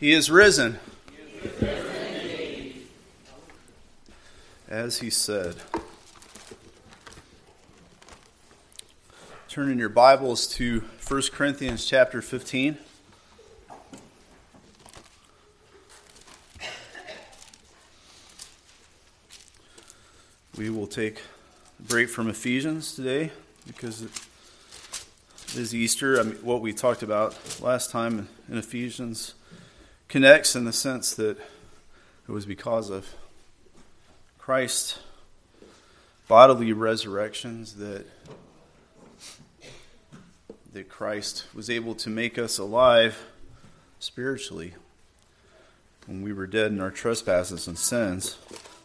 He is risen. As he said. Turn in your Bibles to 1 Corinthians chapter 15. We will take a break from Ephesians today because it is Easter. I mean, what we talked about last time in Ephesians connects in the sense that it was because of Christ's bodily resurrections that that Christ was able to make us alive spiritually when we were dead in our trespasses and sins.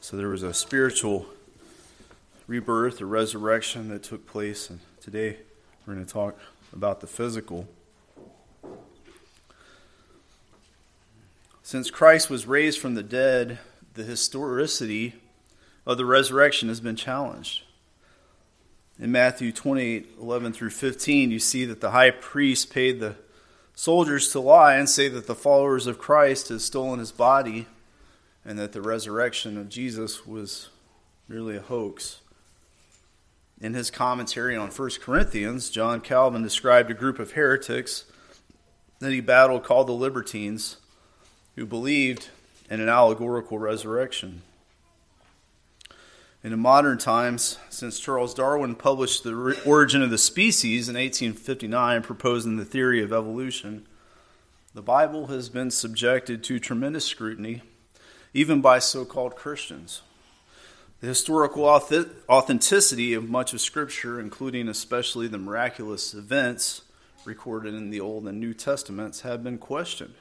So there was a spiritual rebirth, a resurrection that took place, and today we're going to talk about the physical. Since Christ was raised from the dead, the historicity of the resurrection has been challenged. In Matthew 28 11 through 15, you see that the high priest paid the soldiers to lie and say that the followers of Christ had stolen his body and that the resurrection of Jesus was merely a hoax. In his commentary on 1 Corinthians, John Calvin described a group of heretics that he battled called the Libertines who believed in an allegorical resurrection. And in modern times, since Charles Darwin published The Origin of the Species in 1859, proposing the theory of evolution, the Bible has been subjected to tremendous scrutiny, even by so called Christians. The historical authenticity of much of Scripture, including especially the miraculous events recorded in the Old and New Testaments, have been questioned.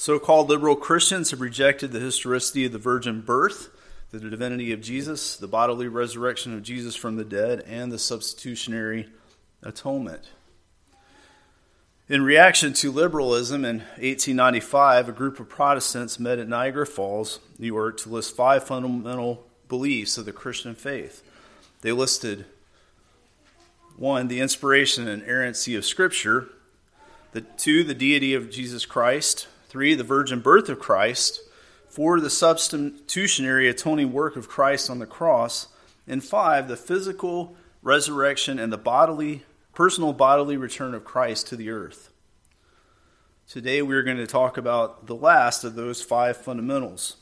So called liberal Christians have rejected the historicity of the virgin birth, the divinity of Jesus, the bodily resurrection of Jesus from the dead, and the substitutionary atonement. In reaction to liberalism in 1895, a group of Protestants met at Niagara Falls, New York, to list five fundamental beliefs of the Christian faith. They listed one, the inspiration and inerrancy of Scripture, the two, the deity of Jesus Christ, Three, the virgin birth of Christ. Four, the substitutionary atoning work of Christ on the cross. And five, the physical resurrection and the bodily, personal bodily return of Christ to the earth. Today we are going to talk about the last of those five fundamentals.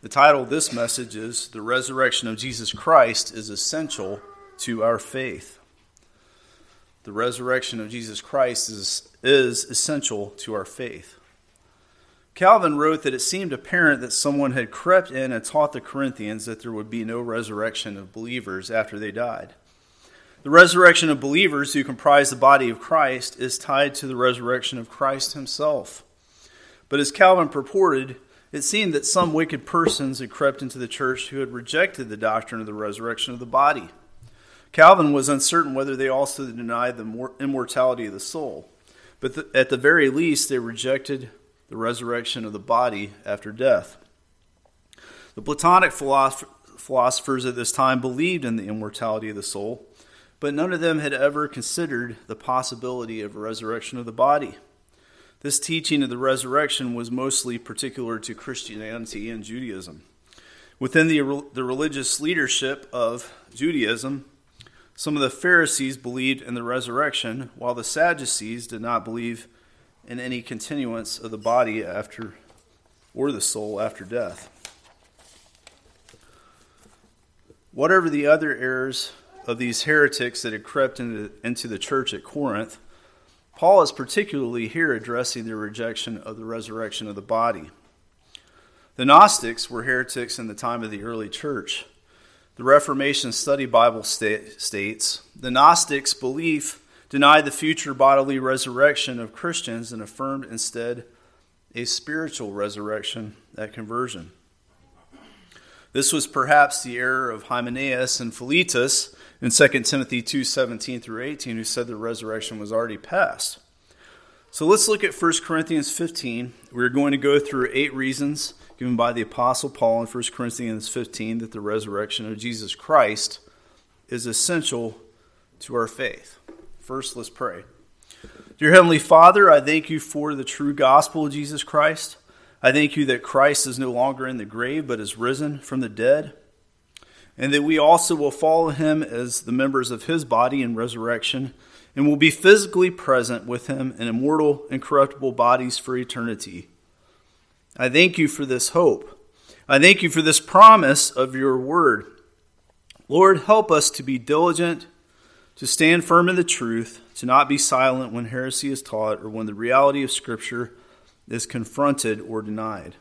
The title of this message is The Resurrection of Jesus Christ is Essential to Our Faith the resurrection of Jesus Christ is, is essential to our faith. Calvin wrote that it seemed apparent that someone had crept in and taught the Corinthians that there would be no resurrection of believers after they died. The resurrection of believers who comprise the body of Christ is tied to the resurrection of Christ himself. But as Calvin purported, it seemed that some wicked persons had crept into the church who had rejected the doctrine of the resurrection of the body. Calvin was uncertain whether they also denied the immortality of the soul, but the, at the very least, they rejected the resurrection of the body after death. The Platonic philosophers at this time believed in the immortality of the soul, but none of them had ever considered the possibility of a resurrection of the body. This teaching of the resurrection was mostly particular to Christianity and Judaism. Within the, the religious leadership of Judaism, some of the Pharisees believed in the resurrection, while the Sadducees did not believe in any continuance of the body after or the soul after death. Whatever the other errors of these heretics that had crept into, into the church at Corinth, Paul is particularly here addressing their rejection of the resurrection of the body. The Gnostics were heretics in the time of the early church. The Reformation Study Bible states the Gnostics' belief denied the future bodily resurrection of Christians and affirmed instead a spiritual resurrection at conversion. This was perhaps the error of Hymenaeus and Philetus in 2 Timothy 2:17 through 18 who said the resurrection was already past. So let's look at 1 Corinthians 15. We're going to go through eight reasons given by the Apostle Paul in 1 Corinthians 15 that the resurrection of Jesus Christ is essential to our faith. First, let's pray. Dear Heavenly Father, I thank you for the true gospel of Jesus Christ. I thank you that Christ is no longer in the grave, but is risen from the dead, and that we also will follow him as the members of his body in resurrection, and will be physically present with him in immortal, incorruptible bodies for eternity. I thank you for this hope. I thank you for this promise of your word. Lord, help us to be diligent, to stand firm in the truth, to not be silent when heresy is taught or when the reality of Scripture is confronted or denied.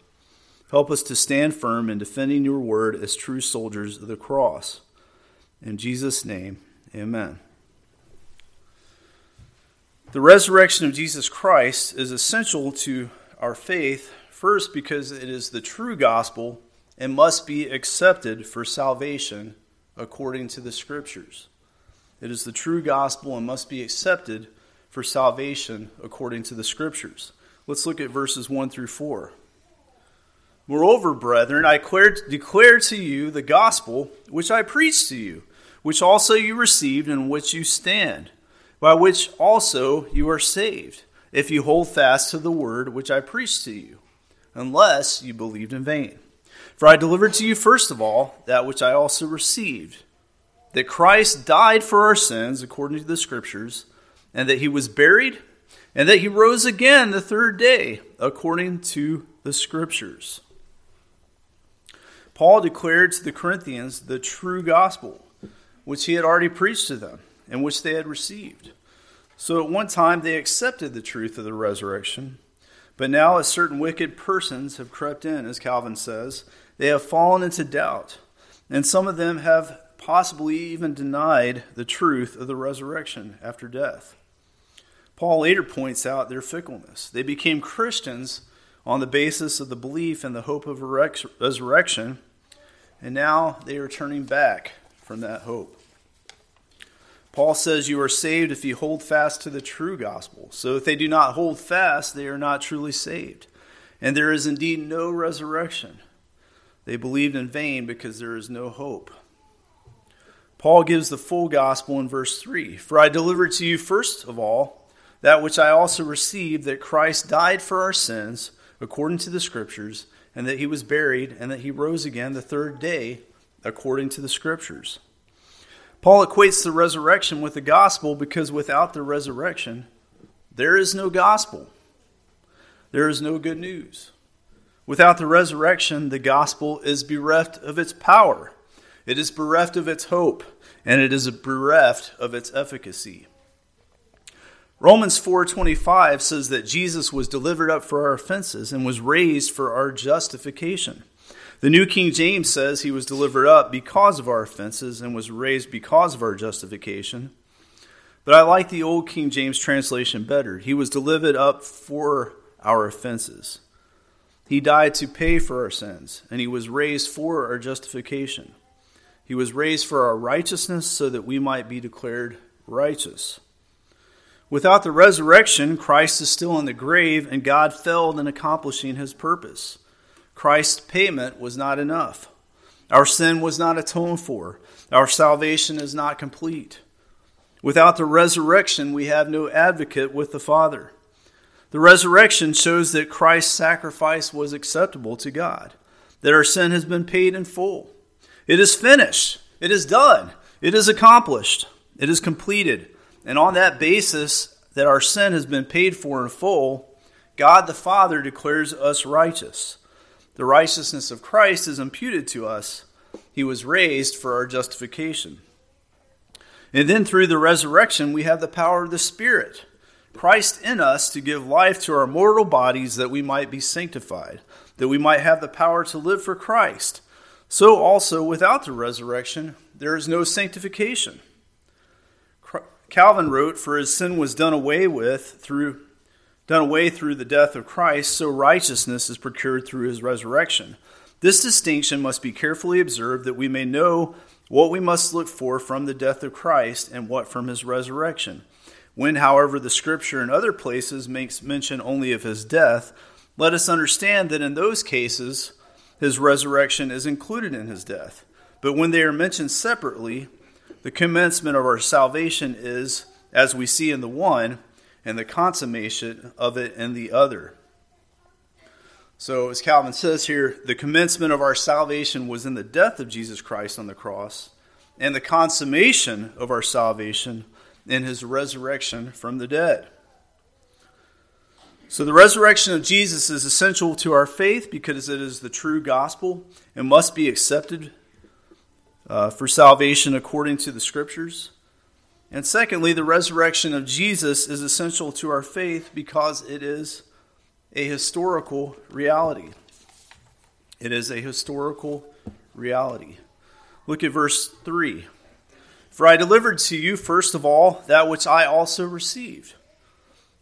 Help us to stand firm in defending your word as true soldiers of the cross. In Jesus' name, amen. The resurrection of Jesus Christ is essential to our faith, first because it is the true gospel and must be accepted for salvation according to the Scriptures. It is the true gospel and must be accepted for salvation according to the Scriptures. Let's look at verses 1 through 4. Moreover, brethren, I declare to you the gospel which I preached to you, which also you received, and which you stand, by which also you are saved, if you hold fast to the word which I preached to you, unless you believed in vain. For I delivered to you first of all that which I also received that Christ died for our sins according to the Scriptures, and that he was buried and that he rose again the third day, according to the Scriptures. Paul declared to the Corinthians the true gospel, which he had already preached to them and which they had received. So at one time they accepted the truth of the resurrection, but now as certain wicked persons have crept in, as Calvin says, they have fallen into doubt, and some of them have possibly even denied the truth of the resurrection after death. Paul later points out their fickleness. They became Christians on the basis of the belief and the hope of resurrection, and now they are turning back from that hope. Paul says you are saved if you hold fast to the true gospel. So if they do not hold fast, they are not truly saved. And there is indeed no resurrection. They believed in vain because there is no hope. Paul gives the full gospel in verse 3 For I delivered to you first of all that which I also received that Christ died for our sins according to the Scriptures, and that he was buried, and that he rose again the third day according to the Scriptures. Paul equates the resurrection with the gospel because without the resurrection, there is no gospel. There is no good news. Without the resurrection, the gospel is bereft of its power, it is bereft of its hope, and it is bereft of its efficacy. Romans 4:25 says that Jesus was delivered up for our offenses and was raised for our justification. The New King James says he was delivered up because of our offenses and was raised because of our justification. But I like the old King James translation better. He was delivered up for our offenses. He died to pay for our sins, and he was raised for our justification. He was raised for our righteousness so that we might be declared righteous. Without the resurrection, Christ is still in the grave, and God failed in accomplishing his purpose. Christ's payment was not enough. Our sin was not atoned for. Our salvation is not complete. Without the resurrection, we have no advocate with the Father. The resurrection shows that Christ's sacrifice was acceptable to God, that our sin has been paid in full. It is finished. It is done. It is accomplished. It is completed. And on that basis, that our sin has been paid for in full, God the Father declares us righteous. The righteousness of Christ is imputed to us. He was raised for our justification. And then through the resurrection, we have the power of the Spirit. Christ in us to give life to our mortal bodies that we might be sanctified, that we might have the power to live for Christ. So also, without the resurrection, there is no sanctification. Calvin wrote, For his sin was done away with through done away through the death of Christ, so righteousness is procured through his resurrection. This distinction must be carefully observed that we may know what we must look for from the death of Christ and what from his resurrection. When, however, the scripture in other places makes mention only of his death, let us understand that in those cases his resurrection is included in his death. But when they are mentioned separately, the commencement of our salvation is, as we see in the one, and the consummation of it in the other. So, as Calvin says here, the commencement of our salvation was in the death of Jesus Christ on the cross, and the consummation of our salvation in his resurrection from the dead. So, the resurrection of Jesus is essential to our faith because it is the true gospel and must be accepted uh, for salvation according to the scriptures. And secondly, the resurrection of Jesus is essential to our faith because it is a historical reality. It is a historical reality. Look at verse 3. For I delivered to you, first of all, that which I also received.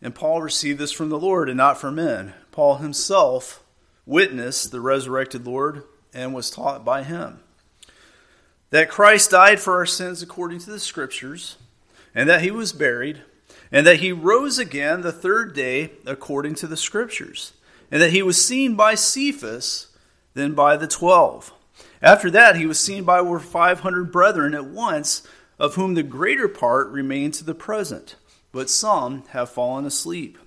And Paul received this from the Lord and not from men. Paul himself witnessed the resurrected Lord and was taught by him that Christ died for our sins according to the Scriptures, and that he was buried, and that he rose again the third day according to the Scriptures, and that he was seen by Cephas, then by the twelve. After that, he was seen by over 500 brethren at once, of whom the greater part remain to the present, but some have fallen asleep.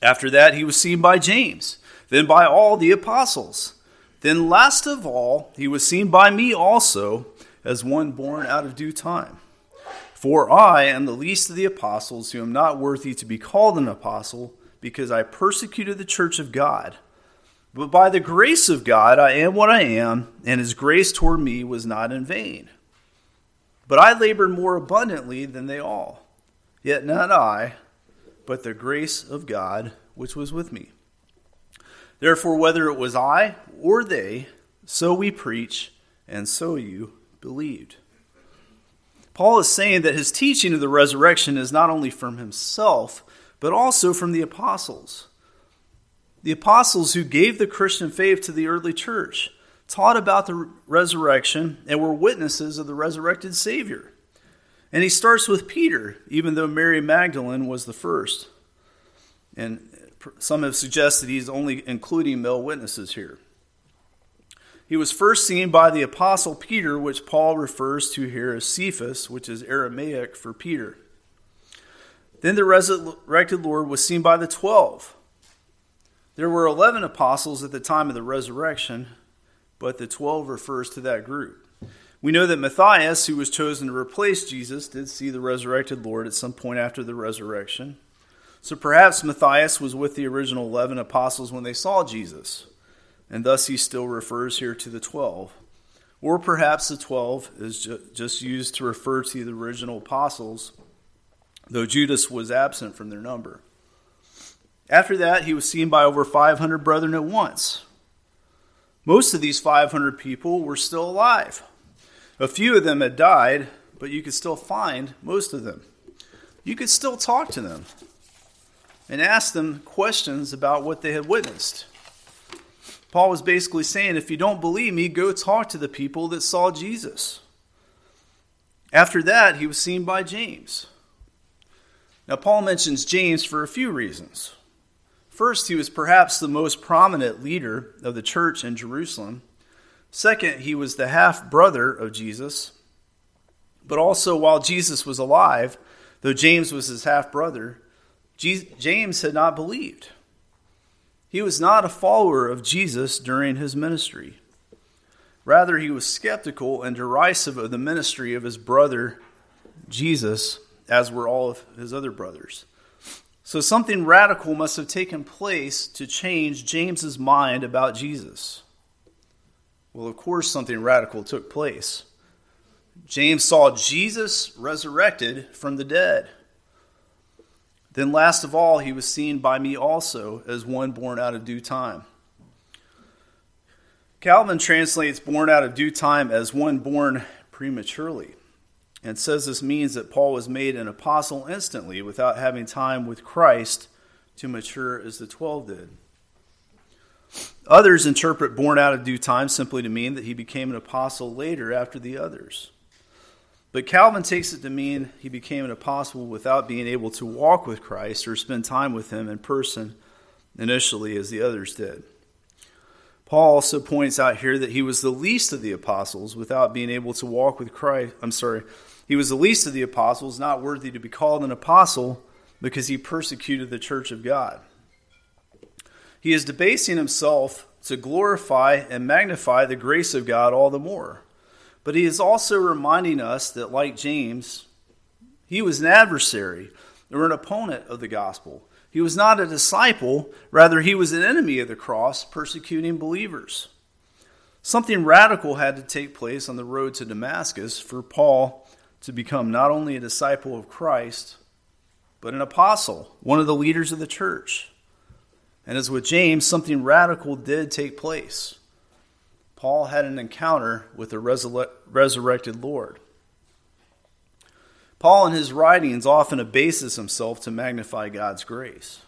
After that, he was seen by James, then by all the apostles. Then, last of all, he was seen by me also, as one born out of due time. For I am the least of the apostles, who am not worthy to be called an apostle, because I persecuted the church of God. But by the grace of God, I am what I am, and his grace toward me was not in vain. But I labored more abundantly than they all. Yet not I, but the grace of God which was with me. Therefore, whether it was I or they, so we preach, and so you believed. Paul is saying that his teaching of the resurrection is not only from himself, but also from the apostles. The apostles who gave the Christian faith to the early church taught about the resurrection and were witnesses of the resurrected Savior. And he starts with Peter, even though Mary Magdalene was the first. And some have suggested he's only including male witnesses here. He was first seen by the apostle Peter, which Paul refers to here as Cephas, which is Aramaic for Peter. Then the resurrected Lord was seen by the twelve. There were 11 apostles at the time of the resurrection, but the 12 refers to that group. We know that Matthias, who was chosen to replace Jesus, did see the resurrected Lord at some point after the resurrection. So perhaps Matthias was with the original 11 apostles when they saw Jesus, and thus he still refers here to the 12. Or perhaps the 12 is ju- just used to refer to the original apostles, though Judas was absent from their number. After that, he was seen by over 500 brethren at once. Most of these 500 people were still alive. A few of them had died, but you could still find most of them. You could still talk to them and ask them questions about what they had witnessed. Paul was basically saying, if you don't believe me, go talk to the people that saw Jesus. After that, he was seen by James. Now, Paul mentions James for a few reasons. First, he was perhaps the most prominent leader of the church in Jerusalem. Second, he was the half brother of Jesus. But also, while Jesus was alive, though James was his half brother, James had not believed. He was not a follower of Jesus during his ministry. Rather, he was skeptical and derisive of the ministry of his brother Jesus, as were all of his other brothers. So, something radical must have taken place to change James's mind about Jesus. Well, of course, something radical took place. James saw Jesus resurrected from the dead. Then, last of all, he was seen by me also as one born out of due time. Calvin translates born out of due time as one born prematurely and says this means that Paul was made an apostle instantly without having time with Christ to mature as the twelve did. Others interpret born out of due time simply to mean that he became an apostle later after the others. But Calvin takes it to mean he became an apostle without being able to walk with Christ or spend time with him in person initially as the others did. Paul also points out here that he was the least of the apostles without being able to walk with Christ. I'm sorry, he was the least of the apostles, not worthy to be called an apostle because he persecuted the church of God. He is debasing himself to glorify and magnify the grace of God all the more. But he is also reminding us that, like James, he was an adversary or an opponent of the gospel. He was not a disciple, rather, he was an enemy of the cross, persecuting believers. Something radical had to take place on the road to Damascus for Paul to become not only a disciple of Christ, but an apostle, one of the leaders of the church. And as with James, something radical did take place. Paul had an encounter with the resurrected Lord. Paul, in his writings, often abases himself to magnify God's grace.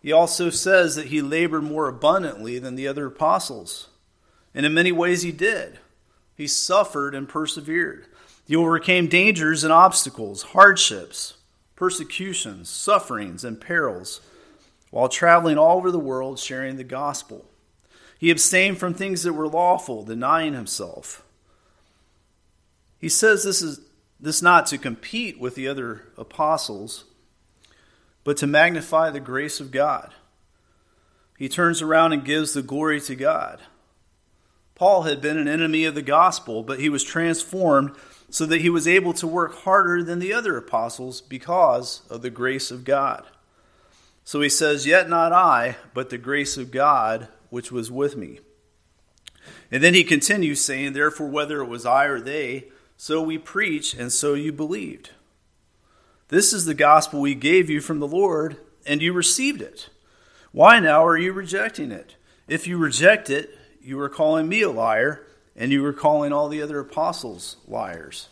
He also says that he labored more abundantly than the other apostles. And in many ways, he did. He suffered and persevered. He overcame dangers and obstacles, hardships, persecutions, sufferings, and perils while traveling all over the world sharing the gospel. He abstained from things that were lawful, denying himself. He says this is this not to compete with the other apostles, but to magnify the grace of God. He turns around and gives the glory to God. Paul had been an enemy of the gospel, but he was transformed so that he was able to work harder than the other apostles because of the grace of God. So he says, Yet not I, but the grace of God which was with me. And then he continues saying, Therefore, whether it was I or they, so we preach, and so you believed. This is the gospel we gave you from the Lord, and you received it. Why now are you rejecting it? If you reject it, you are calling me a liar, and you are calling all the other apostles liars.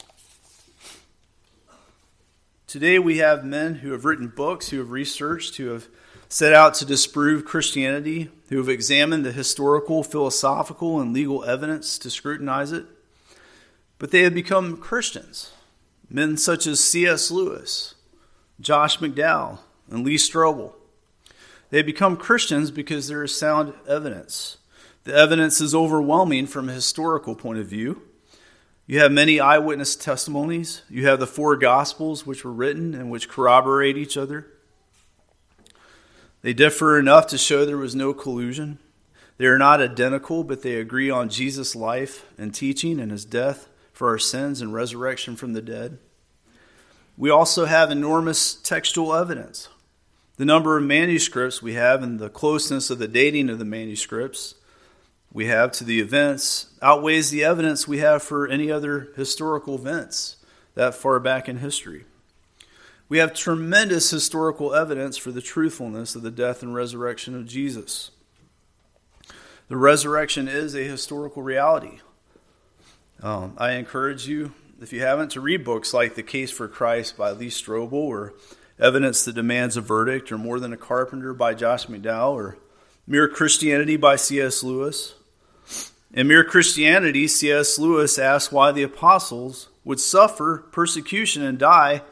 Today we have men who have written books, who have researched, who have set out to disprove Christianity, who have examined the historical, philosophical, and legal evidence to scrutinize it. But they have become Christians. Men such as C.S. Lewis, Josh McDowell, and Lee Strobel. They have become Christians because there is sound evidence. The evidence is overwhelming from a historical point of view. You have many eyewitness testimonies. You have the four Gospels, which were written and which corroborate each other. They differ enough to show there was no collusion. They are not identical, but they agree on Jesus' life and teaching and his death for our sins and resurrection from the dead. We also have enormous textual evidence. The number of manuscripts we have and the closeness of the dating of the manuscripts we have to the events outweighs the evidence we have for any other historical events that far back in history. We have tremendous historical evidence for the truthfulness of the death and resurrection of Jesus. The resurrection is a historical reality. Um, I encourage you, if you haven't, to read books like The Case for Christ by Lee Strobel, or Evidence That Demands a Verdict, or More Than a Carpenter by Josh McDowell, or Mere Christianity by C.S. Lewis. In Mere Christianity, C.S. Lewis asks why the apostles would suffer persecution and die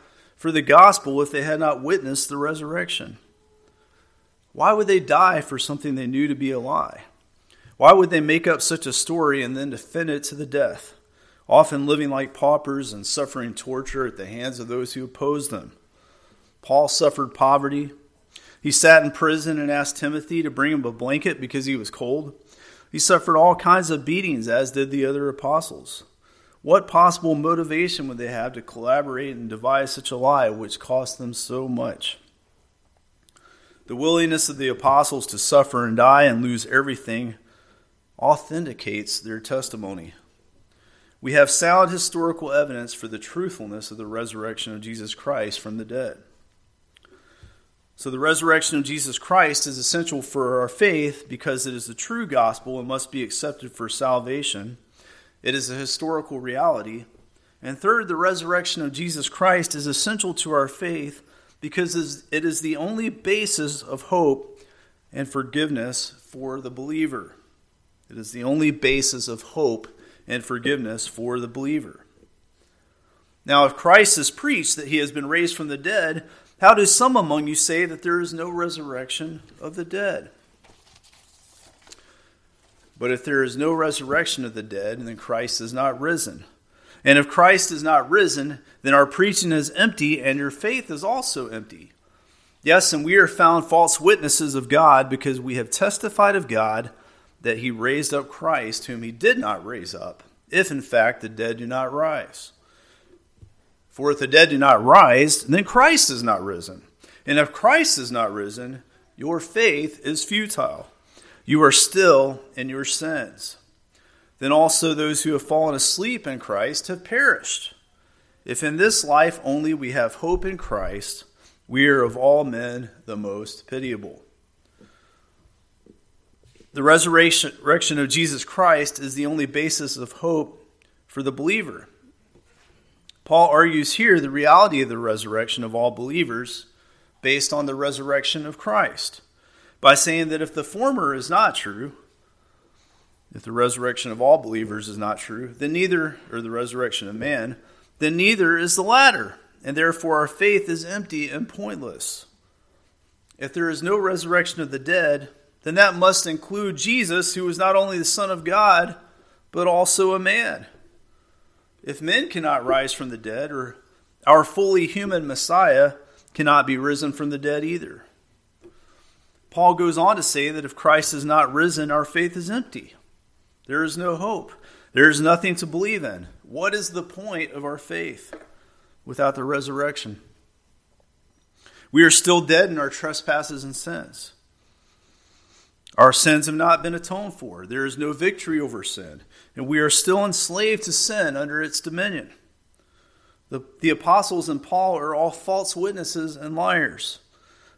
for the gospel if they had not witnessed the resurrection. Why would they die for something they knew to be a lie? Why would they make up such a story and then defend it to the death, often living like paupers and suffering torture at the hands of those who opposed them? Paul suffered poverty, he sat in prison and asked Timothy to bring him a blanket because he was cold. He suffered all kinds of beatings, as did the other apostles. What possible motivation would they have to collaborate and devise such a lie which cost them so much? The willingness of the apostles to suffer and die and lose everything authenticates their testimony. We have sound historical evidence for the truthfulness of the resurrection of Jesus Christ from the dead. So, the resurrection of Jesus Christ is essential for our faith because it is the true gospel and must be accepted for salvation. It is a historical reality. And third, the resurrection of Jesus Christ is essential to our faith because it is the only basis of hope and forgiveness for the believer. It is the only basis of hope and forgiveness for the believer. Now, if Christ has preached that he has been raised from the dead, how do some among you say that there is no resurrection of the dead? But if there is no resurrection of the dead, then Christ is not risen. And if Christ is not risen, then our preaching is empty and your faith is also empty. Yes, and we are found false witnesses of God because we have testified of God that he raised up Christ, whom he did not raise up, if in fact the dead do not rise. For if the dead do not rise, then Christ is not risen. And if Christ is not risen, your faith is futile. You are still in your sins. Then also those who have fallen asleep in Christ have perished. If in this life only we have hope in Christ, we are of all men the most pitiable. The resurrection of Jesus Christ is the only basis of hope for the believer. Paul argues here the reality of the resurrection of all believers based on the resurrection of Christ by saying that if the former is not true, if the resurrection of all believers is not true, then neither, or the resurrection of man, then neither is the latter, and therefore our faith is empty and pointless. If there is no resurrection of the dead, then that must include Jesus, who is not only the Son of God, but also a man. If men cannot rise from the dead, or our fully human Messiah cannot be risen from the dead either. Paul goes on to say that if Christ is not risen, our faith is empty. There is no hope. There is nothing to believe in. What is the point of our faith without the resurrection? We are still dead in our trespasses and sins. Our sins have not been atoned for. There is no victory over sin, and we are still enslaved to sin under its dominion. The, the apostles and Paul are all false witnesses and liars.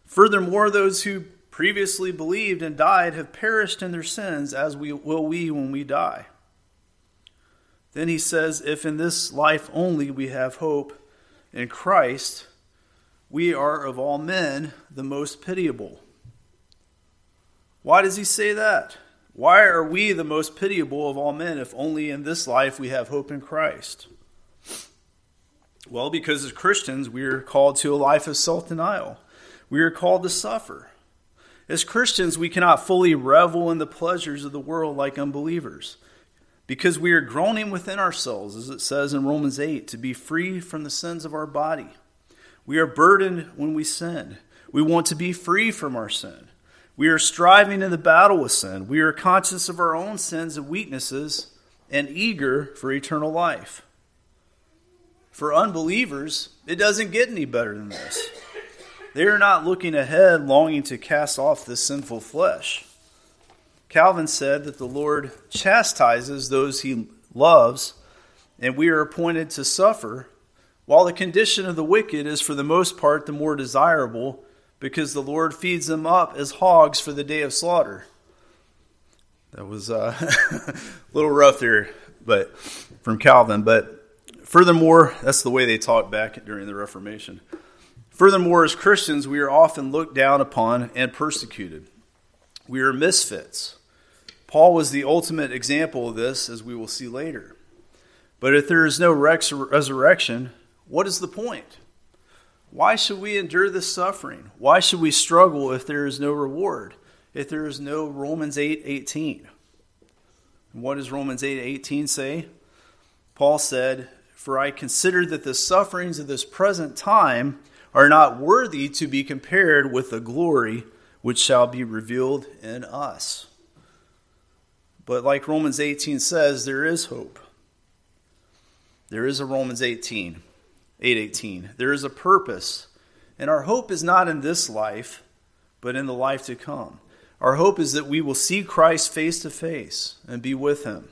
Furthermore, those who previously believed and died have perished in their sins, as we will we when we die. Then he says, If in this life only we have hope in Christ, we are of all men the most pitiable. Why does he say that? Why are we the most pitiable of all men if only in this life we have hope in Christ? Well, because as Christians, we are called to a life of self denial. We are called to suffer. As Christians, we cannot fully revel in the pleasures of the world like unbelievers because we are groaning within ourselves, as it says in Romans 8, to be free from the sins of our body. We are burdened when we sin. We want to be free from our sin. We are striving in the battle with sin. We are conscious of our own sins and weaknesses and eager for eternal life. For unbelievers, it doesn't get any better than this. They are not looking ahead, longing to cast off this sinful flesh. Calvin said that the Lord chastises those he loves, and we are appointed to suffer, while the condition of the wicked is for the most part the more desirable, because the Lord feeds them up as hogs for the day of slaughter. That was uh, a little rough there, but from Calvin. But furthermore, that's the way they talked back during the Reformation. Furthermore, as Christians, we are often looked down upon and persecuted. We are misfits. Paul was the ultimate example of this, as we will see later. But if there is no resurrection, what is the point? Why should we endure this suffering? Why should we struggle if there is no reward? If there is no Romans 8 18? what does Romans 8 18 say? Paul said, For I consider that the sufferings of this present time are not worthy to be compared with the glory which shall be revealed in us. But like Romans 18 says, there is hope. There is a Romans 18, 818. There is a purpose. And our hope is not in this life, but in the life to come. Our hope is that we will see Christ face to face and be with him.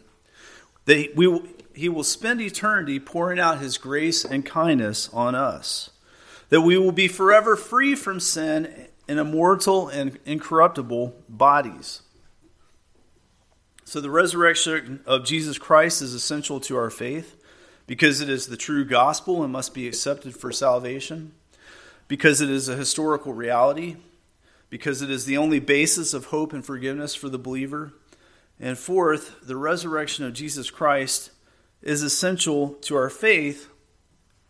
That we he will spend eternity pouring out his grace and kindness on us that we will be forever free from sin in immortal and incorruptible bodies. So, the resurrection of Jesus Christ is essential to our faith because it is the true gospel and must be accepted for salvation, because it is a historical reality, because it is the only basis of hope and forgiveness for the believer. And fourth, the resurrection of Jesus Christ is essential to our faith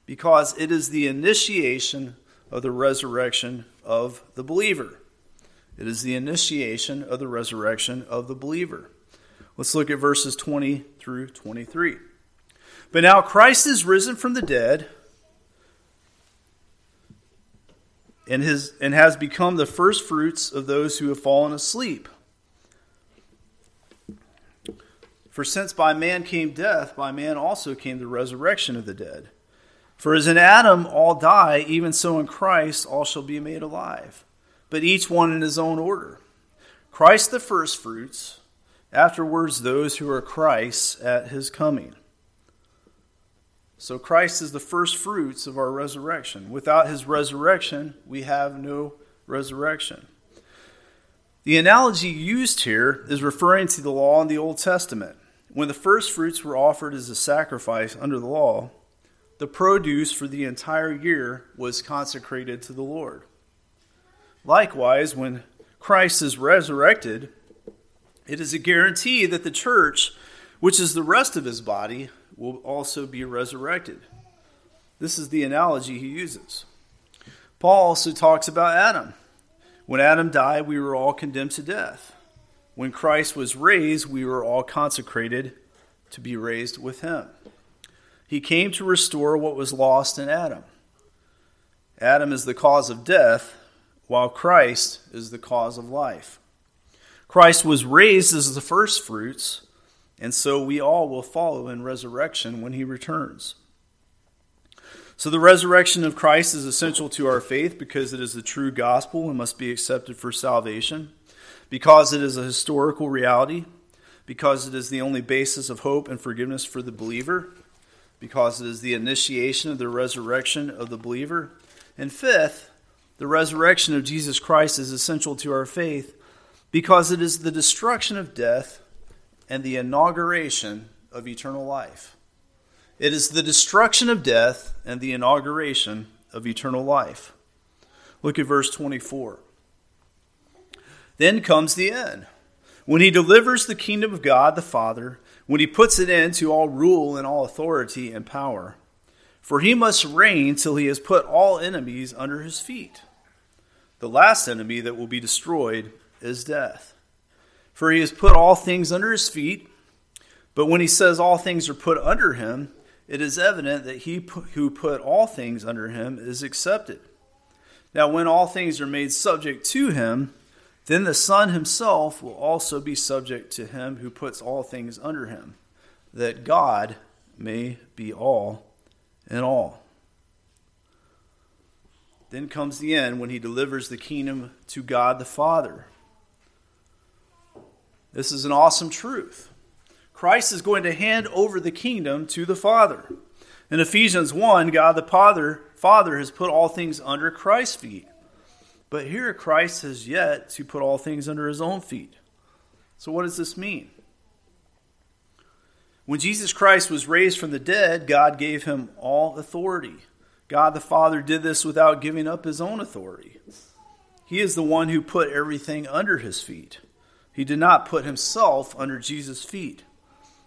because it is the initiation of the resurrection of the believer. It is the initiation of the resurrection of the believer. Let's look at verses 20 through 23. But now Christ is risen from the dead and, his, and has become the first fruits of those who have fallen asleep. For since by man came death, by man also came the resurrection of the dead. For as in Adam all die, even so in Christ all shall be made alive, but each one in his own order. Christ the firstfruits, afterwards those who are Christ's at his coming. So Christ is the first fruits of our resurrection. Without his resurrection, we have no resurrection. The analogy used here is referring to the law in the Old Testament. When the first fruits were offered as a sacrifice under the law, the produce for the entire year was consecrated to the Lord. Likewise, when Christ is resurrected, it is a guarantee that the church, which is the rest of his body, will also be resurrected. This is the analogy he uses. Paul also talks about Adam. When Adam died, we were all condemned to death. When Christ was raised, we were all consecrated to be raised with him. He came to restore what was lost in Adam. Adam is the cause of death, while Christ is the cause of life. Christ was raised as the first fruits and so we all will follow in resurrection when he returns. So the resurrection of Christ is essential to our faith because it is the true gospel and must be accepted for salvation, because it is a historical reality, because it is the only basis of hope and forgiveness for the believer, because it is the initiation of the resurrection of the believer. And fifth, the resurrection of Jesus Christ is essential to our faith because it is the destruction of death and the inauguration of eternal life. It is the destruction of death and the inauguration of eternal life. Look at verse 24. Then comes the end. When he delivers the kingdom of God the Father, when he puts it into all rule and all authority and power. For he must reign till he has put all enemies under his feet. The last enemy that will be destroyed is death. For he has put all things under his feet. But when he says all things are put under him, it is evident that he who put all things under him is accepted. Now, when all things are made subject to him, then the Son himself will also be subject to him who puts all things under him, that God may be all in all. Then comes the end when he delivers the kingdom to God the Father. This is an awesome truth. Christ is going to hand over the kingdom to the Father. In Ephesians 1, God the Father, Father has put all things under Christ's feet. But here Christ has yet to put all things under his own feet. So what does this mean? When Jesus Christ was raised from the dead, God gave him all authority. God the Father did this without giving up his own authority. He is the one who put everything under his feet. He did not put himself under Jesus' feet.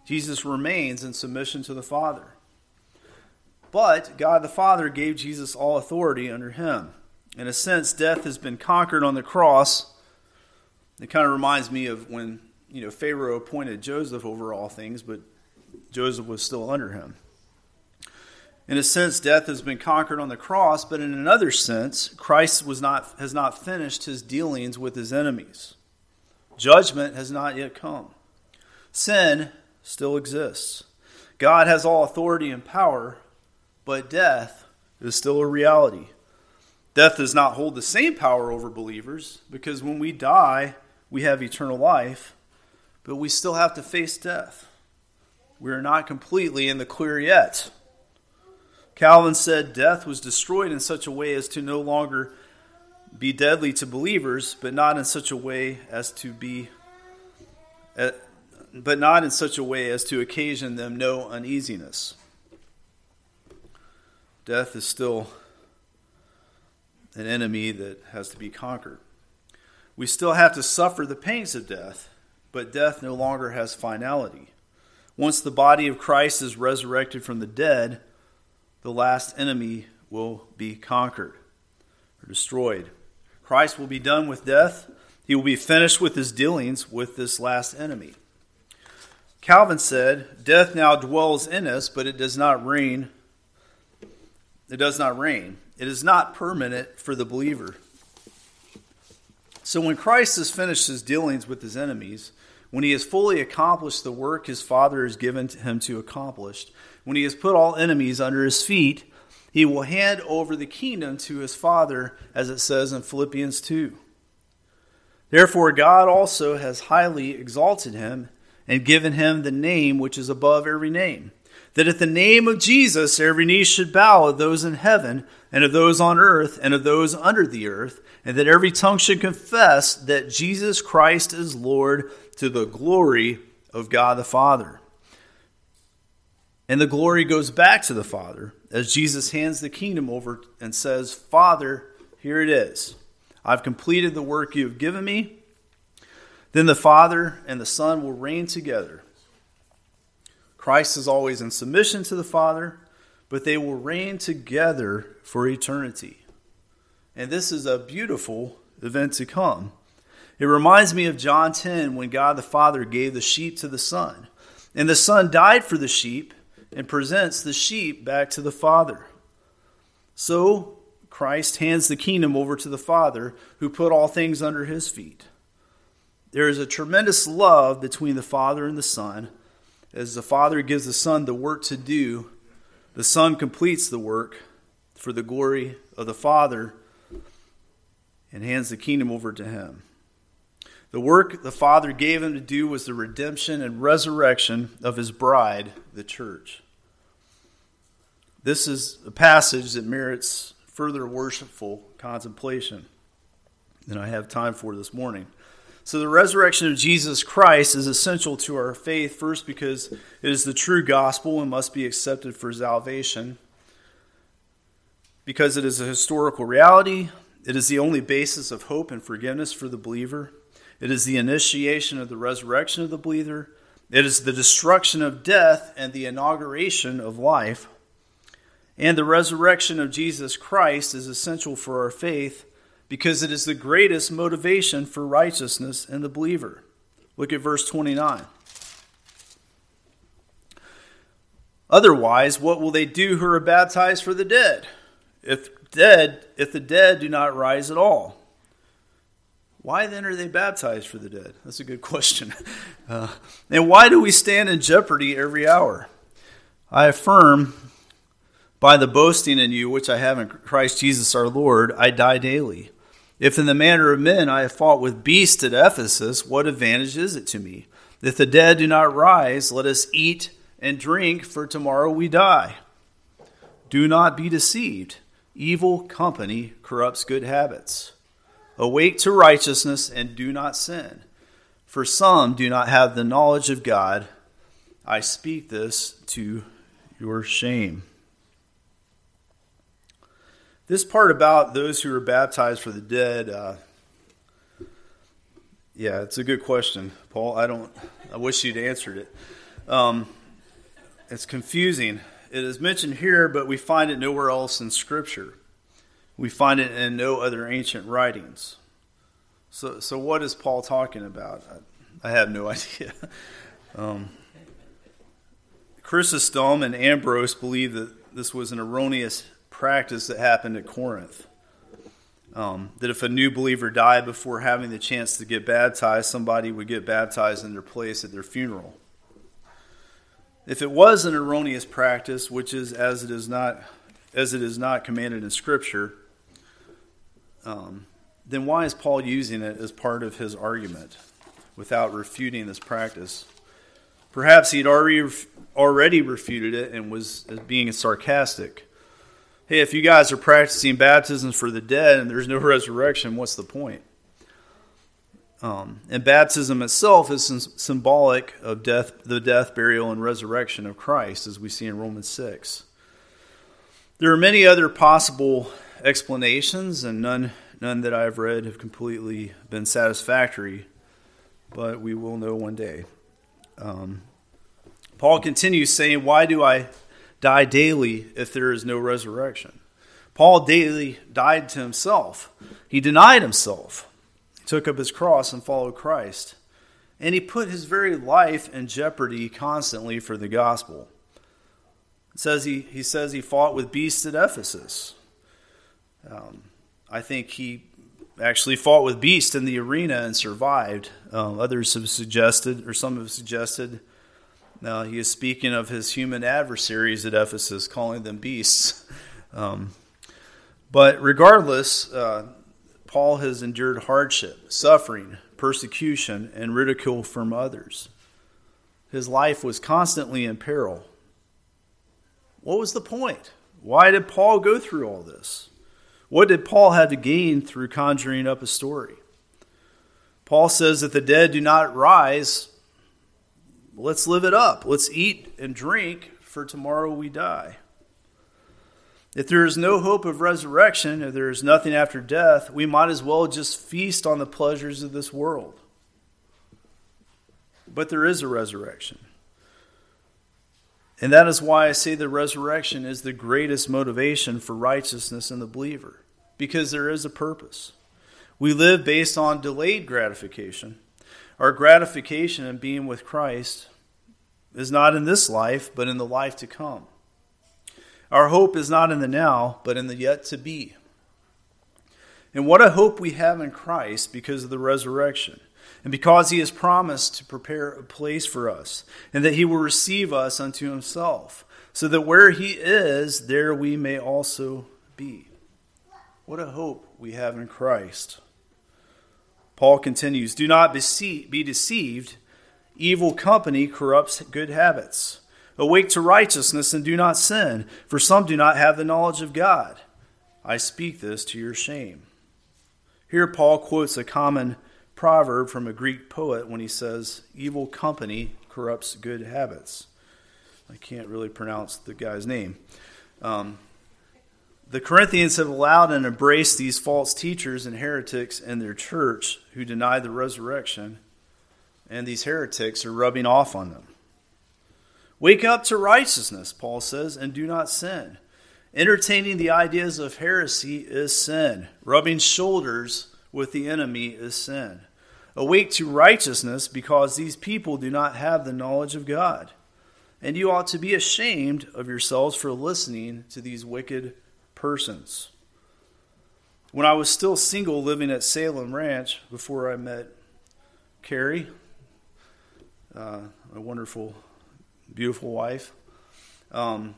Jesus remains in submission to the Father. But God the Father gave Jesus all authority under him. In a sense, death has been conquered on the cross. It kind of reminds me of when you know Pharaoh appointed Joseph over all things, but Joseph was still under him. In a sense, death has been conquered on the cross, but in another sense, Christ was not, has not finished his dealings with his enemies. Judgment has not yet come. Sin still exists. God has all authority and power, but death is still a reality. Death does not hold the same power over believers because when we die, we have eternal life, but we still have to face death. We are not completely in the clear yet. Calvin said death was destroyed in such a way as to no longer be deadly to believers, but not in such a way as to be, uh, but not in such a way as to occasion them no uneasiness. Death is still an enemy that has to be conquered. We still have to suffer the pains of death, but death no longer has finality. Once the body of Christ is resurrected from the dead, the last enemy will be conquered or destroyed. Christ will be done with death. He will be finished with his dealings with this last enemy. Calvin said, Death now dwells in us, but it does not reign. It does not reign. It is not permanent for the believer. So when Christ has finished his dealings with his enemies, when he has fully accomplished the work his Father has given him to accomplish, when he has put all enemies under his feet, he will hand over the kingdom to his Father, as it says in Philippians 2. Therefore, God also has highly exalted him and given him the name which is above every name, that at the name of Jesus every knee should bow of those in heaven, and of those on earth, and of those under the earth, and that every tongue should confess that Jesus Christ is Lord to the glory of God the Father. And the glory goes back to the Father as Jesus hands the kingdom over and says, Father, here it is. I've completed the work you have given me. Then the Father and the Son will reign together. Christ is always in submission to the Father, but they will reign together for eternity. And this is a beautiful event to come. It reminds me of John 10 when God the Father gave the sheep to the Son. And the Son died for the sheep and presents the sheep back to the Father. So Christ hands the kingdom over to the Father, who put all things under his feet. There is a tremendous love between the Father and the Son. As the Father gives the Son the work to do, the Son completes the work for the glory of the Father and hands the kingdom over to him. The work the Father gave him to do was the redemption and resurrection of his bride, the church. This is a passage that merits further worshipful contemplation than I have time for this morning. So, the resurrection of Jesus Christ is essential to our faith, first because it is the true gospel and must be accepted for salvation, because it is a historical reality, it is the only basis of hope and forgiveness for the believer. It is the initiation of the resurrection of the believer. It is the destruction of death and the inauguration of life. And the resurrection of Jesus Christ is essential for our faith because it is the greatest motivation for righteousness in the believer. Look at verse 29. Otherwise, what will they do who are baptized for the dead? If dead, if the dead do not rise at all. Why then are they baptized for the dead? That's a good question. Uh, and why do we stand in jeopardy every hour? I affirm by the boasting in you which I have in Christ Jesus our Lord, I die daily. If in the manner of men I have fought with beasts at Ephesus, what advantage is it to me? If the dead do not rise, let us eat and drink, for tomorrow we die. Do not be deceived. Evil company corrupts good habits. Awake to righteousness and do not sin. For some do not have the knowledge of God. I speak this to your shame. This part about those who are baptized for the dead, uh, yeah, it's a good question, Paul. I don't. I wish you'd answered it. Um, it's confusing. It is mentioned here, but we find it nowhere else in Scripture. We find it in no other ancient writings. So, so what is Paul talking about? I, I have no idea. Um, Chrysostom and Ambrose believe that this was an erroneous practice that happened at Corinth. Um, that if a new believer died before having the chance to get baptized, somebody would get baptized in their place at their funeral. If it was an erroneous practice, which is as it is not as it is not commanded in Scripture, um, then why is Paul using it as part of his argument without refuting this practice? Perhaps he'd already already refuted it and was being sarcastic. Hey, if you guys are practicing baptisms for the dead and there's no resurrection, what's the point? Um, and baptism itself is symbolic of death, the death, burial, and resurrection of Christ, as we see in Romans 6. There are many other possible explanations, and none, none that I've read have completely been satisfactory, but we will know one day. Um, Paul continues saying, Why do I die daily if there is no resurrection? Paul daily died to himself. He denied himself. He took up his cross and followed Christ. and he put his very life in jeopardy constantly for the gospel. It says he, he says he fought with beasts at Ephesus. Um, I think he actually fought with beasts in the arena and survived. Um, others have suggested, or some have suggested, now he is speaking of his human adversaries at Ephesus, calling them beasts. Um, but regardless, uh, Paul has endured hardship, suffering, persecution, and ridicule from others. His life was constantly in peril. What was the point? Why did Paul go through all this? What did Paul have to gain through conjuring up a story? Paul says that the dead do not rise. Let's live it up. Let's eat and drink, for tomorrow we die. If there is no hope of resurrection, if there is nothing after death, we might as well just feast on the pleasures of this world. But there is a resurrection. And that is why I say the resurrection is the greatest motivation for righteousness in the believer, because there is a purpose. We live based on delayed gratification. Our gratification in being with Christ is not in this life, but in the life to come. Our hope is not in the now, but in the yet to be. And what a hope we have in Christ because of the resurrection, and because he has promised to prepare a place for us, and that he will receive us unto himself, so that where he is, there we may also be. What a hope we have in Christ. Paul continues Do not be deceived. Evil company corrupts good habits. Awake to righteousness and do not sin, for some do not have the knowledge of God. I speak this to your shame. Here, Paul quotes a common proverb from a Greek poet when he says, Evil company corrupts good habits. I can't really pronounce the guy's name. Um, the Corinthians have allowed and embraced these false teachers and heretics in their church who deny the resurrection, and these heretics are rubbing off on them. Wake up to righteousness, Paul says, and do not sin. Entertaining the ideas of heresy is sin. Rubbing shoulders with the enemy is sin. Awake to righteousness because these people do not have the knowledge of God. And you ought to be ashamed of yourselves for listening to these wicked persons. When I was still single living at Salem Ranch before I met Carrie, uh, a wonderful beautiful wife. Um,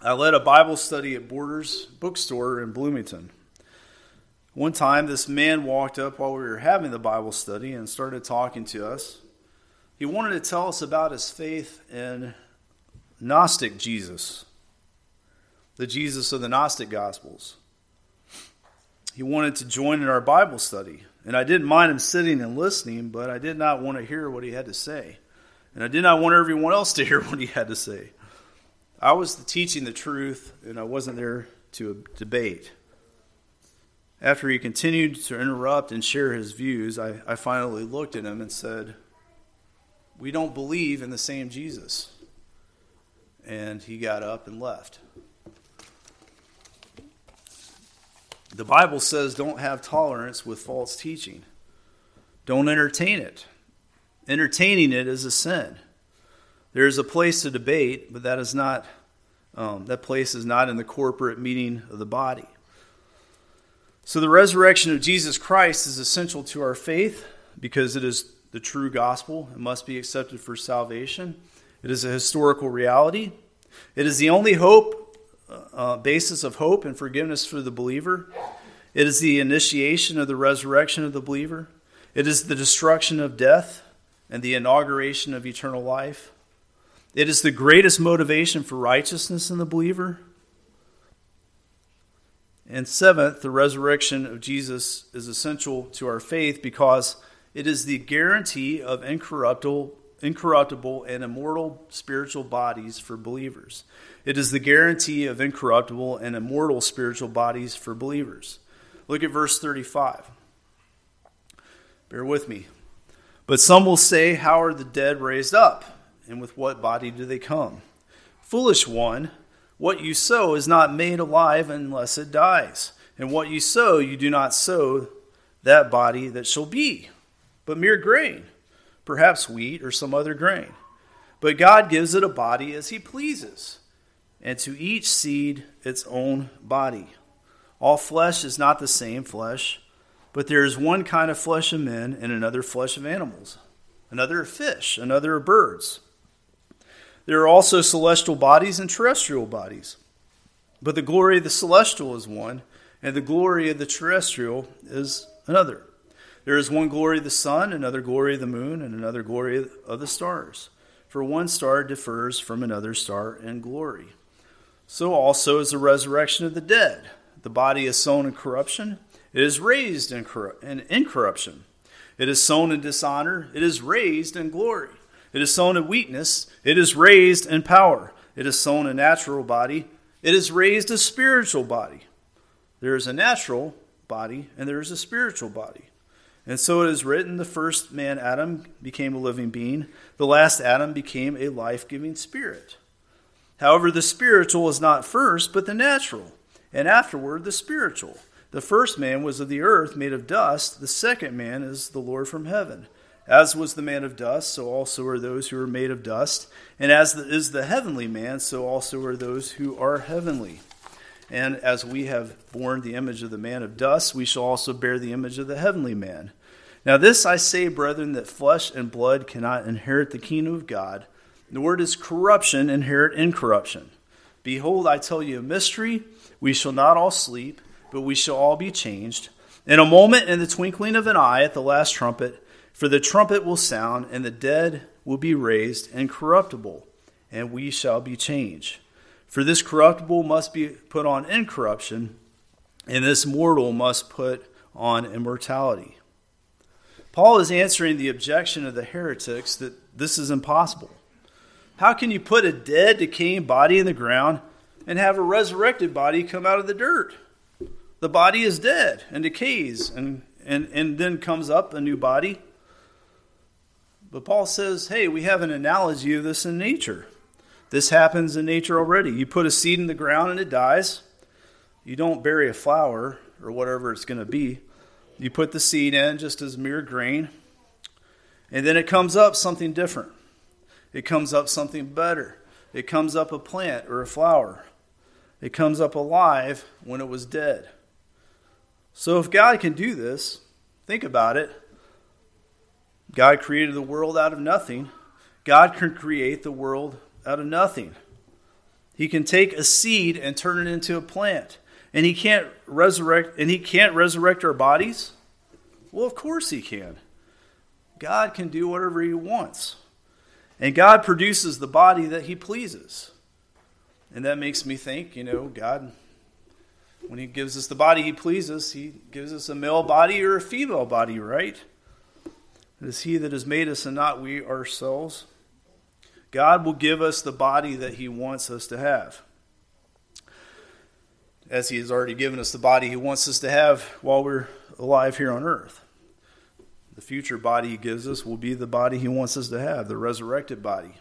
I led a Bible study at Borders Bookstore in Bloomington. One time, this man walked up while we were having the Bible study and started talking to us. He wanted to tell us about his faith in Gnostic Jesus, the Jesus of the Gnostic Gospels. He wanted to join in our Bible study, and I didn't mind him sitting and listening, but I did not want to hear what he had to say. And I did not want everyone else to hear what he had to say. I was teaching the truth, and I wasn't there to debate. After he continued to interrupt and share his views, I, I finally looked at him and said, We don't believe in the same Jesus. And he got up and left. The Bible says don't have tolerance with false teaching, don't entertain it. Entertaining it is a sin. There is a place to debate, but that is not um, that place is not in the corporate meeting of the body. So the resurrection of Jesus Christ is essential to our faith because it is the true gospel. It must be accepted for salvation. It is a historical reality. It is the only hope, uh, basis of hope and forgiveness for the believer. It is the initiation of the resurrection of the believer. It is the destruction of death and the inauguration of eternal life. It is the greatest motivation for righteousness in the believer. And seventh, the resurrection of Jesus is essential to our faith because it is the guarantee of incorruptible, incorruptible and immortal spiritual bodies for believers. It is the guarantee of incorruptible and immortal spiritual bodies for believers. Look at verse 35. Bear with me. But some will say, How are the dead raised up? And with what body do they come? Foolish one, what you sow is not made alive unless it dies. And what you sow, you do not sow that body that shall be, but mere grain, perhaps wheat or some other grain. But God gives it a body as He pleases, and to each seed its own body. All flesh is not the same flesh, but there is one kind of flesh of men and another flesh of animals, another of fish, another of birds. There are also celestial bodies and terrestrial bodies. But the glory of the celestial is one, and the glory of the terrestrial is another. There is one glory of the sun, another glory of the moon, and another glory of the stars. For one star differs from another star in glory. So also is the resurrection of the dead. The body is sown in corruption, it is raised in, in incorruption. It is sown in dishonor, it is raised in glory. It is sown in weakness, it is raised in power. It is sown a natural body, it is raised a spiritual body. There is a natural body and there is a spiritual body. And so it is written the first man, Adam, became a living being, the last Adam became a life giving spirit. However, the spiritual is not first, but the natural, and afterward the spiritual. The first man was of the earth, made of dust. The second man is the Lord from heaven. As was the man of dust, so also are those who are made of dust. And as is the heavenly man, so also are those who are heavenly. And as we have borne the image of the man of dust, we shall also bear the image of the heavenly man. Now, this I say, brethren, that flesh and blood cannot inherit the kingdom of God, nor does corruption inherit incorruption. Behold, I tell you a mystery. We shall not all sleep, but we shall all be changed. In a moment, in the twinkling of an eye, at the last trumpet, for the trumpet will sound, and the dead will be raised incorruptible, and we shall be changed. For this corruptible must be put on incorruption, and this mortal must put on immortality. Paul is answering the objection of the heretics that this is impossible. How can you put a dead, decaying body in the ground and have a resurrected body come out of the dirt? The body is dead and decays, and, and, and then comes up a new body. But Paul says, hey, we have an analogy of this in nature. This happens in nature already. You put a seed in the ground and it dies. You don't bury a flower or whatever it's going to be. You put the seed in just as mere grain, and then it comes up something different. It comes up something better. It comes up a plant or a flower. It comes up alive when it was dead. So if God can do this, think about it. God created the world out of nothing. God can create the world out of nothing. He can take a seed and turn it into a plant. And he can't resurrect and he can't resurrect our bodies? Well, of course he can. God can do whatever he wants. And God produces the body that he pleases. And that makes me think, you know, God when he gives us the body he pleases, he gives us a male body or a female body, right? It is he that has made us and not we ourselves. God will give us the body that He wants us to have. As He has already given us the body He wants us to have while we're alive here on earth. The future body He gives us will be the body He wants us to have, the resurrected body.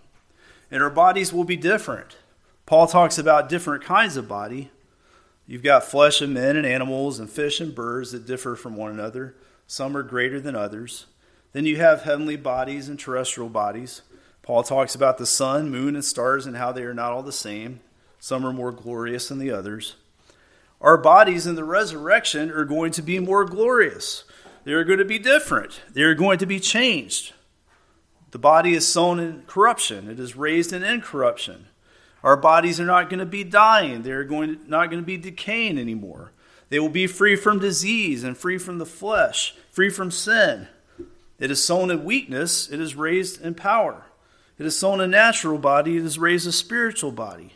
And our bodies will be different. Paul talks about different kinds of body. You've got flesh of men and animals and fish and birds that differ from one another. Some are greater than others. Then you have heavenly bodies and terrestrial bodies. Paul talks about the sun, moon, and stars and how they are not all the same. Some are more glorious than the others. Our bodies in the resurrection are going to be more glorious. They are going to be different. They are going to be changed. The body is sown in corruption, it is raised in incorruption. Our bodies are not going to be dying. They're going to, not going to be decaying anymore. They will be free from disease and free from the flesh, free from sin. It is sown in weakness, it is raised in power. It is sown a natural body, it is raised a spiritual body.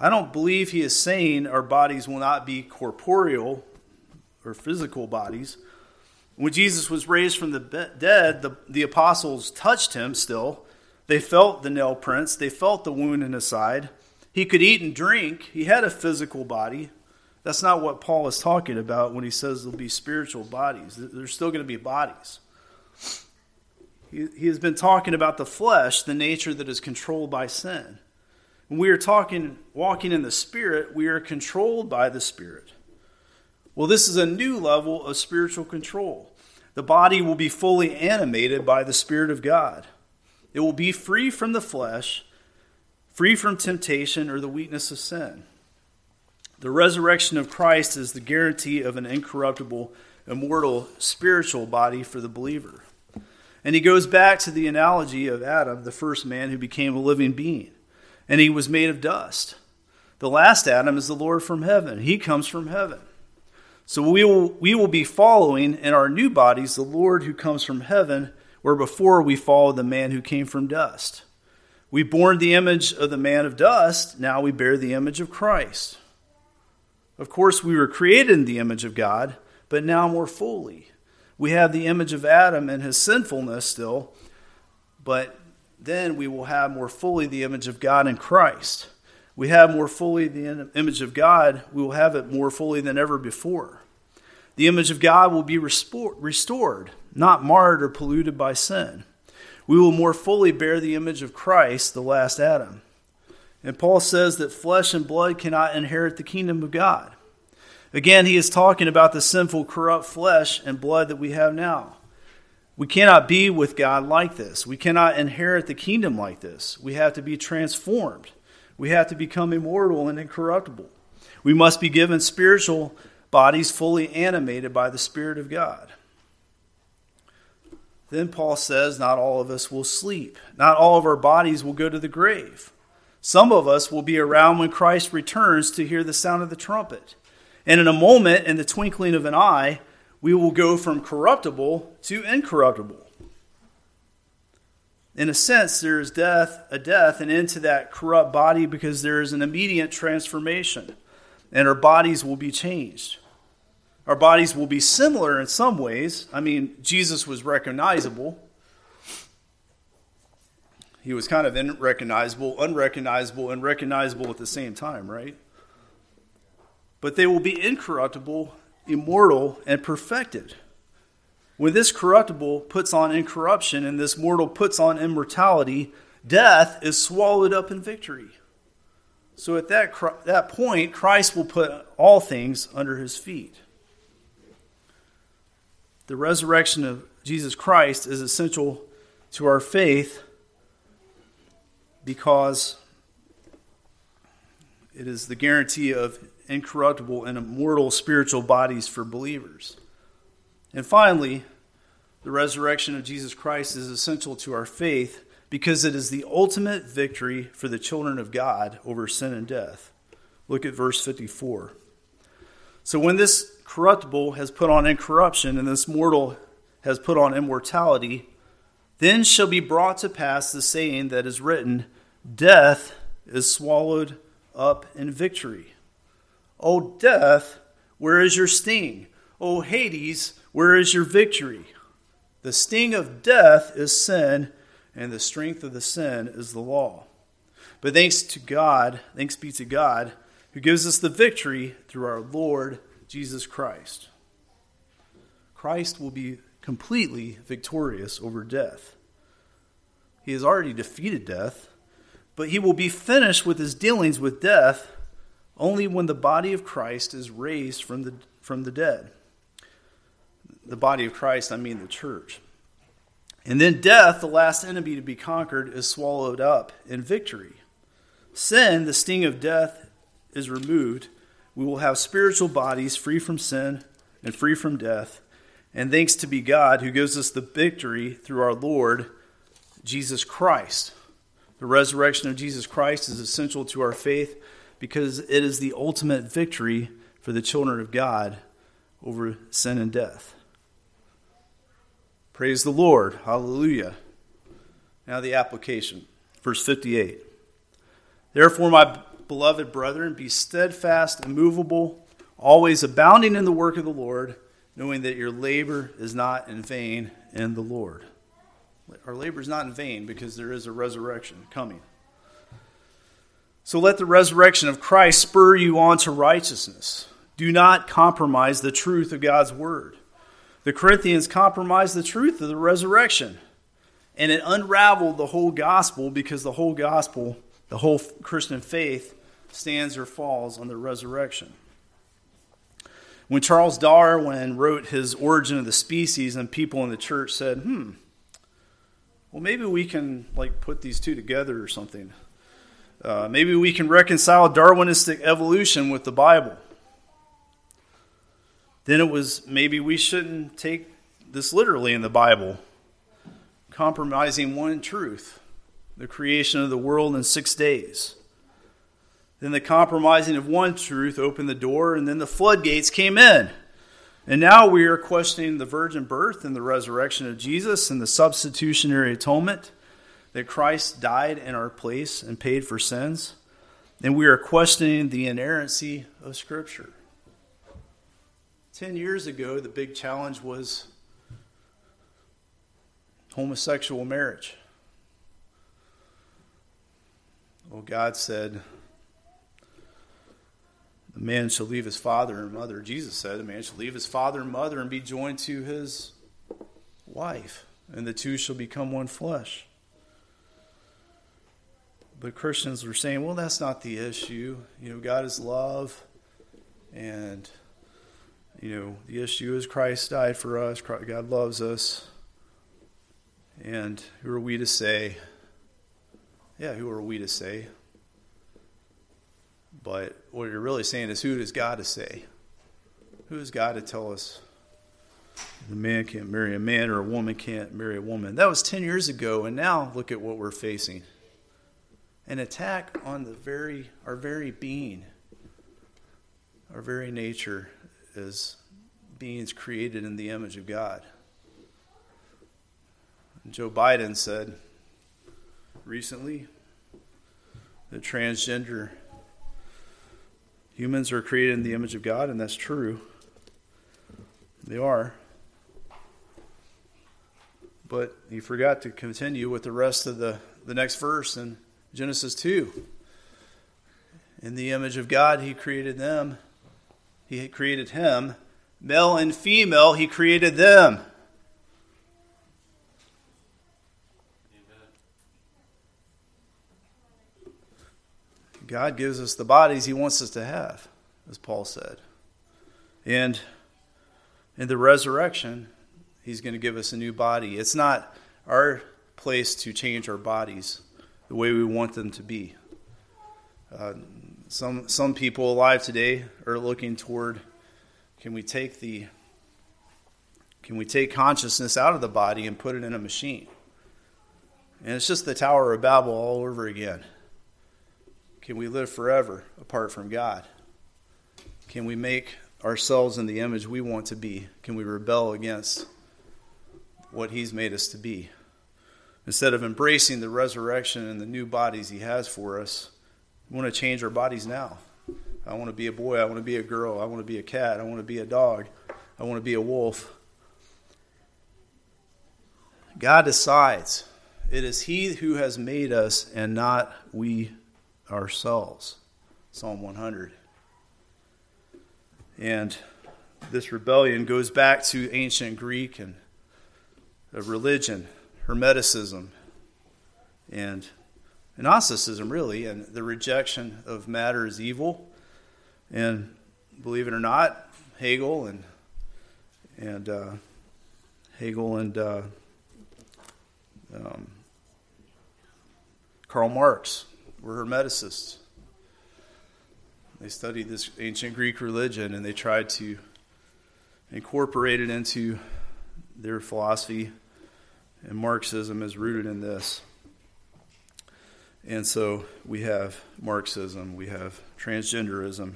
I don't believe he is saying our bodies will not be corporeal or physical bodies. When Jesus was raised from the dead, the, the apostles touched him still. They felt the nail prints, they felt the wound in his side. He could eat and drink, he had a physical body. That's not what Paul is talking about when he says there'll be spiritual bodies. There's still going to be bodies. He, he has been talking about the flesh, the nature that is controlled by sin. When we are talking, walking in the Spirit, we are controlled by the Spirit. Well, this is a new level of spiritual control. the body will be fully animated by the Spirit of God. It will be free from the flesh, free from temptation or the weakness of sin. The resurrection of Christ is the guarantee of an incorruptible, immortal, spiritual body for the believer. And he goes back to the analogy of Adam, the first man who became a living being, and he was made of dust. The last Adam is the Lord from heaven. He comes from heaven. So we will, we will be following in our new bodies the Lord who comes from heaven, where before we followed the man who came from dust. We borne the image of the man of dust, now we bear the image of Christ. Of course, we were created in the image of God, but now more fully. We have the image of Adam and his sinfulness still, but then we will have more fully the image of God in Christ. We have more fully the image of God, we will have it more fully than ever before. The image of God will be restored, not marred or polluted by sin. We will more fully bear the image of Christ, the last Adam. And Paul says that flesh and blood cannot inherit the kingdom of God. Again, he is talking about the sinful, corrupt flesh and blood that we have now. We cannot be with God like this. We cannot inherit the kingdom like this. We have to be transformed. We have to become immortal and incorruptible. We must be given spiritual bodies fully animated by the Spirit of God. Then Paul says, Not all of us will sleep. Not all of our bodies will go to the grave. Some of us will be around when Christ returns to hear the sound of the trumpet. And in a moment, in the twinkling of an eye, we will go from corruptible to incorruptible. In a sense, there is death, a death, and into that corrupt body because there is an immediate transformation, and our bodies will be changed. Our bodies will be similar in some ways. I mean, Jesus was recognizable, he was kind of unrecognizable, unrecognizable, and recognizable at the same time, right? But they will be incorruptible, immortal, and perfected. When this corruptible puts on incorruption and this mortal puts on immortality, death is swallowed up in victory. So at that, that point, Christ will put all things under his feet. The resurrection of Jesus Christ is essential to our faith because it is the guarantee of incorruptible and immortal spiritual bodies for believers. And finally, the resurrection of Jesus Christ is essential to our faith because it is the ultimate victory for the children of God over sin and death. Look at verse 54. So when this corruptible has put on incorruption and this mortal has put on immortality, then shall be brought to pass the saying that is written Death is swallowed up in victory. O death, where is your sting? O Hades, where is your victory? The sting of death is sin, and the strength of the sin is the law. But thanks to God, thanks be to God, who gives us the victory through our Lord Jesus Christ. Christ will be completely victorious over death. He has already defeated death but he will be finished with his dealings with death only when the body of Christ is raised from the, from the dead. The body of Christ, I mean the church. And then death, the last enemy to be conquered, is swallowed up in victory. Sin, the sting of death, is removed. We will have spiritual bodies free from sin and free from death. And thanks to be God who gives us the victory through our Lord Jesus Christ. The resurrection of Jesus Christ is essential to our faith because it is the ultimate victory for the children of God over sin and death. Praise the Lord. Hallelujah. Now, the application. Verse 58. Therefore, my beloved brethren, be steadfast, immovable, always abounding in the work of the Lord, knowing that your labor is not in vain in the Lord. Our labor is not in vain because there is a resurrection coming. So let the resurrection of Christ spur you on to righteousness. Do not compromise the truth of God's word. The Corinthians compromised the truth of the resurrection, and it unraveled the whole gospel because the whole gospel, the whole Christian faith, stands or falls on the resurrection. When Charles Darwin wrote his Origin of the Species, and people in the church said, "Hmm, well, maybe we can like put these two together or something. Uh, maybe we can reconcile Darwinistic evolution with the Bible." Then it was maybe we shouldn't take this literally in the Bible, compromising one truth, the creation of the world in six days. Then the compromising of one truth opened the door, and then the floodgates came in. And now we are questioning the virgin birth and the resurrection of Jesus and the substitutionary atonement that Christ died in our place and paid for sins. And we are questioning the inerrancy of Scripture. Ten years ago, the big challenge was homosexual marriage. Well, God said, a man shall leave his father and mother. Jesus said, a man shall leave his father and mother and be joined to his wife, and the two shall become one flesh. But Christians were saying, well, that's not the issue. You know, God is love, and, you know, the issue is Christ died for us, God loves us. And who are we to say? Yeah, who are we to say? But what you're really saying is, who does God to say? Who is God to tell us a man can't marry a man or a woman can't marry a woman? That was 10 years ago, and now look at what we're facing an attack on the very our very being our very nature as beings created in the image of God. Joe Biden said recently that transgender Humans are created in the image of God, and that's true. They are. But he forgot to continue with the rest of the, the next verse in Genesis 2. In the image of God, he created them. He created him. Male and female, he created them. God gives us the bodies he wants us to have, as Paul said. And in the resurrection, he's going to give us a new body. It's not our place to change our bodies the way we want them to be. Uh, some some people alive today are looking toward can we take the can we take consciousness out of the body and put it in a machine? And it's just the Tower of Babel all over again. Can we live forever apart from God? Can we make ourselves in the image we want to be? Can we rebel against what He's made us to be? Instead of embracing the resurrection and the new bodies He has for us, we want to change our bodies now. I want to be a boy. I want to be a girl. I want to be a cat. I want to be a dog. I want to be a wolf. God decides. It is He who has made us and not we ourselves. Psalm 100. And this rebellion goes back to ancient Greek and religion, Hermeticism, and Gnosticism, really, and the rejection of matter as evil. And believe it or not, Hegel and and uh, Hegel and uh, um, Karl Marx were Hermeticists. They studied this ancient Greek religion and they tried to incorporate it into their philosophy, and Marxism is rooted in this. And so we have Marxism, we have transgenderism.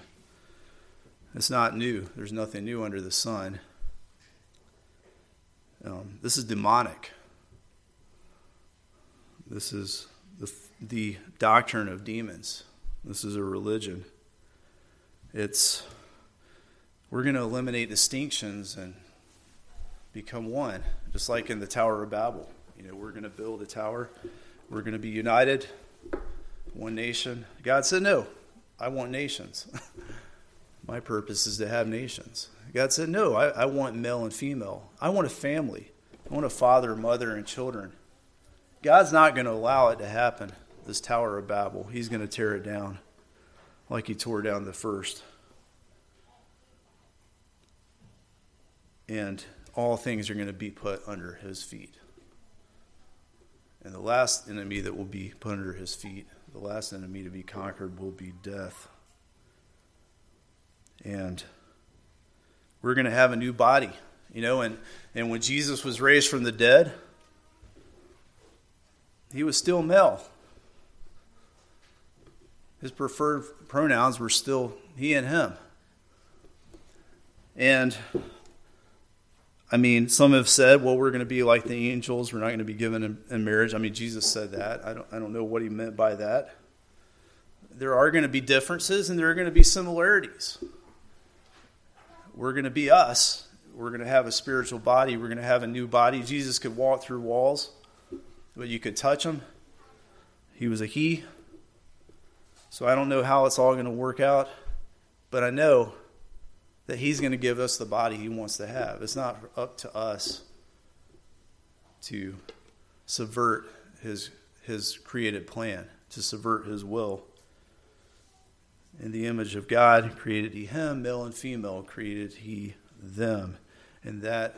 It's not new, there's nothing new under the sun. Um, this is demonic. This is the doctrine of demons. This is a religion. It's we're going to eliminate distinctions and become one, just like in the Tower of Babel. You know, we're going to build a tower. We're going to be united, one nation. God said, "No, I want nations. My purpose is to have nations." God said, "No, I, I want male and female. I want a family. I want a father, mother, and children." God's not going to allow it to happen this Tower of Babel. He's going to tear it down like he tore down the first. and all things are going to be put under his feet. And the last enemy that will be put under his feet, the last enemy to be conquered, will be death. And we're going to have a new body. You know, and, and when Jesus was raised from the dead, he was still male. His preferred pronouns were still he and him. And I mean, some have said, well, we're going to be like the angels. We're not going to be given in, in, marriage. I mean, Jesus said that. I don't, I don't know what he meant by that. There are going to be differences and there are going to be similarities. We're going to be us. We're going to have a spiritual body. We're going to have a new body. Jesus could walk through walls, but you could touch him. He was a he. So I don't know how it's all going to work out, but I know that He's going to give us the body He wants to have. It's not up to us to subvert His, his created plan, to subvert His will. In the image of God created He Him, male and female created He them. And that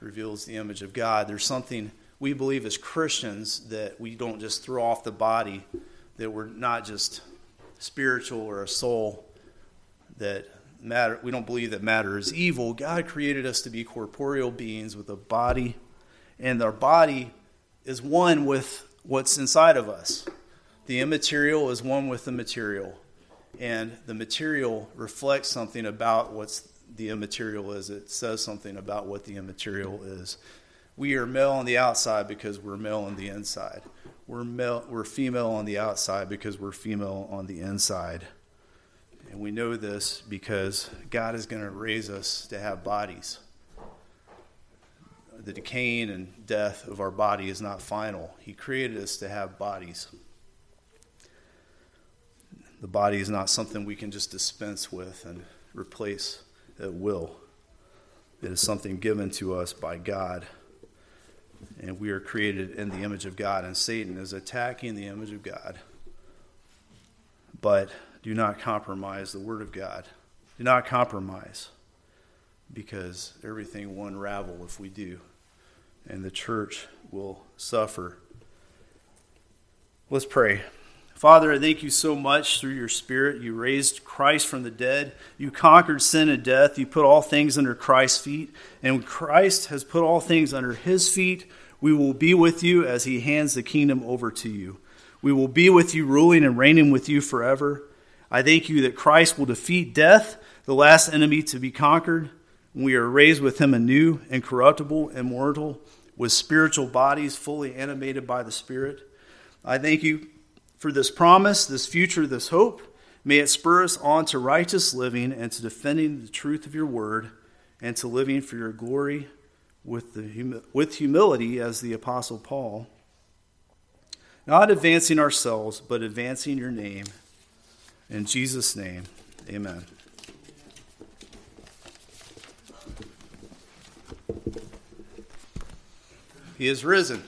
reveals the image of God. There's something we believe as Christians that we don't just throw off the body, that we're not just spiritual or a soul, that matter we don't believe that matter is evil. God created us to be corporeal beings with a body and our body is one with what's inside of us. The immaterial is one with the material and the material reflects something about what's the immaterial is. It says something about what the immaterial is. We are male on the outside because we're male on the inside we're male we're female on the outside because we're female on the inside and we know this because God is going to raise us to have bodies. The decaying and death of our body is not final. He created us to have bodies. The body is not something we can just dispense with and replace at will. It is something given to us by God. And we are created in the image of God, and Satan is attacking the image of God. But do not compromise the Word of God. Do not compromise because everything will unravel if we do, and the church will suffer. Let's pray. Father, I thank you so much through your Spirit. You raised Christ from the dead. You conquered sin and death. You put all things under Christ's feet. And when Christ has put all things under his feet, we will be with you as he hands the kingdom over to you. We will be with you, ruling and reigning with you forever. I thank you that Christ will defeat death, the last enemy to be conquered. We are raised with him anew, incorruptible, immortal, with spiritual bodies fully animated by the Spirit. I thank you for this promise, this future, this hope. May it spur us on to righteous living and to defending the truth of your word and to living for your glory with, the, with humility as the Apostle Paul. Not advancing ourselves, but advancing your name. In Jesus' name, amen. He is risen.